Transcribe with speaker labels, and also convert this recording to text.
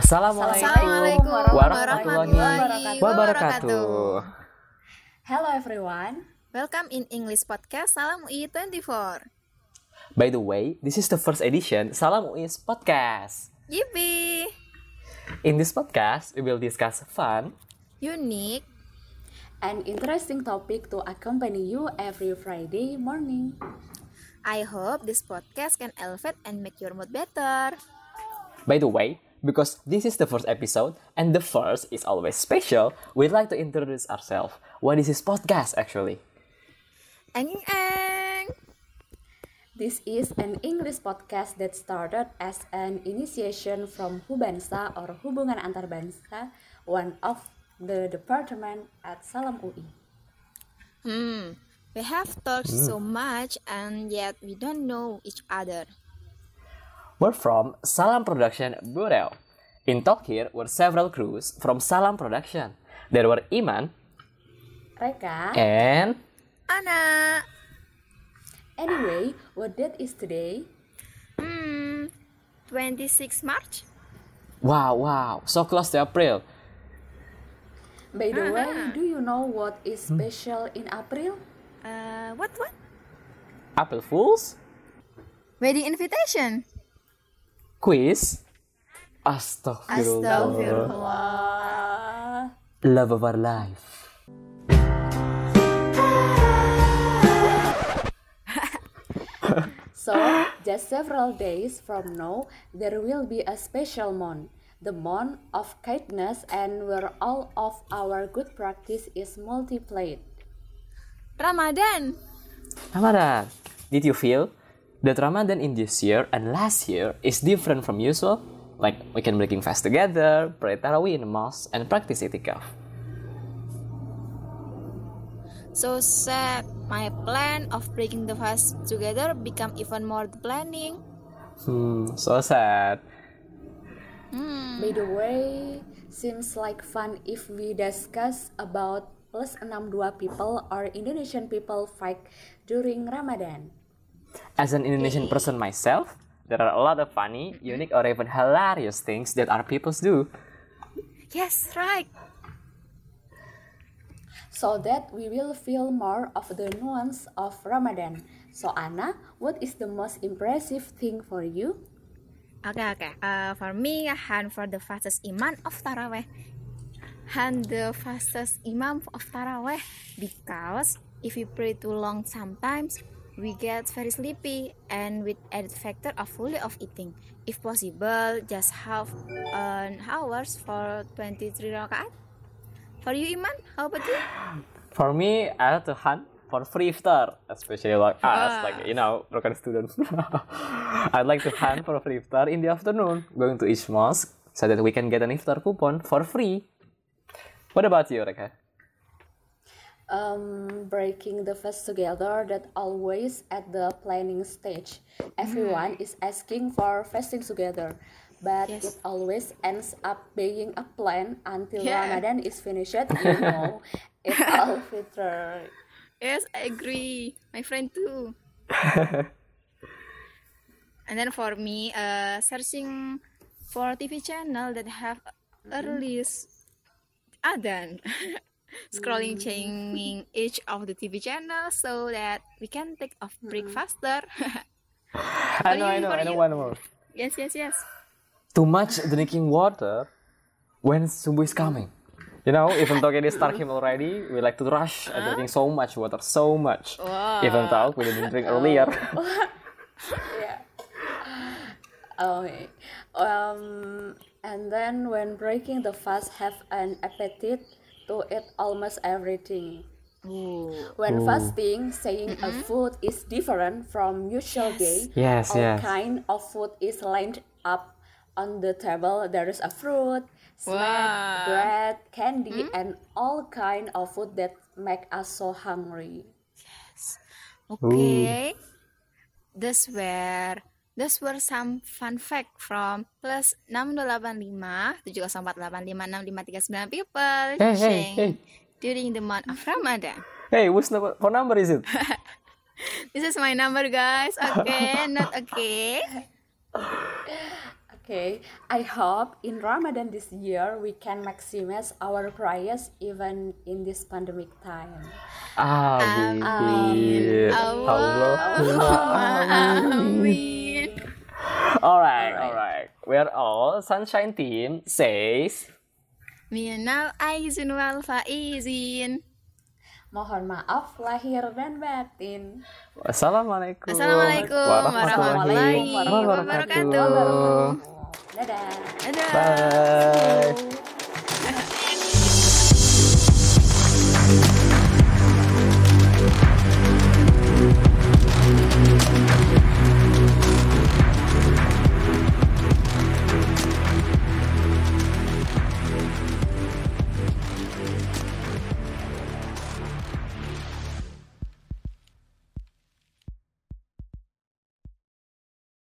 Speaker 1: Assalamualaikum,
Speaker 2: Assalamualaikum
Speaker 1: warahmatullahi
Speaker 2: warahmatullahi
Speaker 1: wabarakatuh.
Speaker 2: Hello everyone. Welcome in English podcast Salam UI 24.
Speaker 1: By the way, this is the first edition Salam UIS podcast.
Speaker 2: Yippee!
Speaker 1: In this podcast, we will discuss fun,
Speaker 2: Unique.
Speaker 3: an interesting topic to accompany you every Friday morning.
Speaker 2: I hope this podcast can elevate and make your mood better.
Speaker 1: By the way, because this is the first episode and the first is always special, we'd like to introduce ourselves. What is this podcast actually?
Speaker 2: Eng eng.
Speaker 3: This is an English podcast that started as an initiation from Hubansa or Hubungan Antarbangsa, one of the department at Salam UI.
Speaker 2: Hmm. We have talked so much and yet we don't know each other.
Speaker 1: We're from Salam Production Burel. In talk here were several crews from Salam Production. There were Iman
Speaker 3: Reka,
Speaker 1: and
Speaker 2: Ana.
Speaker 3: anyway, what date is today?
Speaker 2: Hmm. 26 March.
Speaker 1: wow, wow, so close to April.
Speaker 3: By the way, do you know what is special in April?
Speaker 2: Uh, what what?
Speaker 1: April Fools?
Speaker 2: Wedding invitation.
Speaker 1: Quiz? Astagfirullah.
Speaker 2: Astagfirullah.
Speaker 1: Love of our life.
Speaker 3: So, just several days from now, there will be a special month, the month of kindness, and where all of our good practice is multiplied.
Speaker 2: Ramadan.
Speaker 1: Ramadan. Did you feel that Ramadan in this year and last year is different from usual? Like we can breaking fast together, pray tarawih in the mosque, and practice itikaf.
Speaker 2: So sad. My plan of breaking the fast together become even more planning.
Speaker 1: Hmm, so sad.
Speaker 3: By the way, seems like fun if we discuss about plus 62 people or Indonesian people fight during Ramadan.
Speaker 1: As an Indonesian person myself, there are a lot of funny, unique, or even hilarious things that our peoples do.
Speaker 2: Yes, right.
Speaker 3: So that we will feel more of the nuance of Ramadan. So Anna, what is the most impressive thing for you?
Speaker 2: Okay, okay. Uh, for me, hand for the fastest imam of Taraweh. Hand the fastest imam of Taraweh because if we pray too long sometimes we get very sleepy and with added factor of fully of eating. If possible, just have an hours for 23 rakaat. For you, Iman, how about you?
Speaker 1: For me, I have to hunt for free iftar, especially like us,
Speaker 2: Ah.
Speaker 1: like you know, broken student. I'd like to hunt for free iftar in the afternoon, going to each mosque so that we can get an iftar coupon for free. What about you, Reka?
Speaker 3: Um, breaking the fast together that always at the planning stage. Everyone is asking for fasting together, but
Speaker 2: Yes.
Speaker 3: it always ends up being a plan until
Speaker 2: Yeah.
Speaker 3: Ramadan is finished. You know, it's all fitr.
Speaker 2: Yes, I agree. My friend too. and then for me, uh, searching for TV channel that have earliest adan. Scrolling, changing each of the TV channels so that we can take a break faster.
Speaker 1: I know, I know, I know
Speaker 2: you.
Speaker 1: one more.
Speaker 2: yes, yes, yes.
Speaker 1: Too much drinking water when subuh is coming. You know, even though it is start him already, we like to rush and drinking so much water, so much. Even though we didn't drink earlier.
Speaker 3: yeah. Okay. Um, and then when breaking the fast, have an appetite to eat almost everything. When fasting, saying a food is different from usual day.
Speaker 1: Yes,
Speaker 3: all
Speaker 1: yes.
Speaker 3: kind of food is lined up on the table. There is a fruit, snack,
Speaker 2: Wow.
Speaker 3: bread, candy, and all kind of food that make us so hungry.
Speaker 2: Okay. Those were those were some fun fact from plus 6285 704856539 people
Speaker 1: Hey, hey, hey.
Speaker 2: during the month of Ramadan.
Speaker 1: Hey, whose number, what number is it?
Speaker 2: This is my number, guys. Okay, not okay.
Speaker 3: Okay, I hope in Ramadan this year we can maximize our prayers even in this pandemic time.
Speaker 1: Amin.
Speaker 2: Amin.
Speaker 1: Alright, alright. We're all Sunshine Team says
Speaker 2: Minal aizin wal faizin.
Speaker 3: Mohon maaf lahir dan batin.
Speaker 1: Wassalamualaikum
Speaker 2: Assalamualaikum warahmatullahi wabarakatuh.
Speaker 3: Dadah.
Speaker 2: Dadah.
Speaker 1: Bye.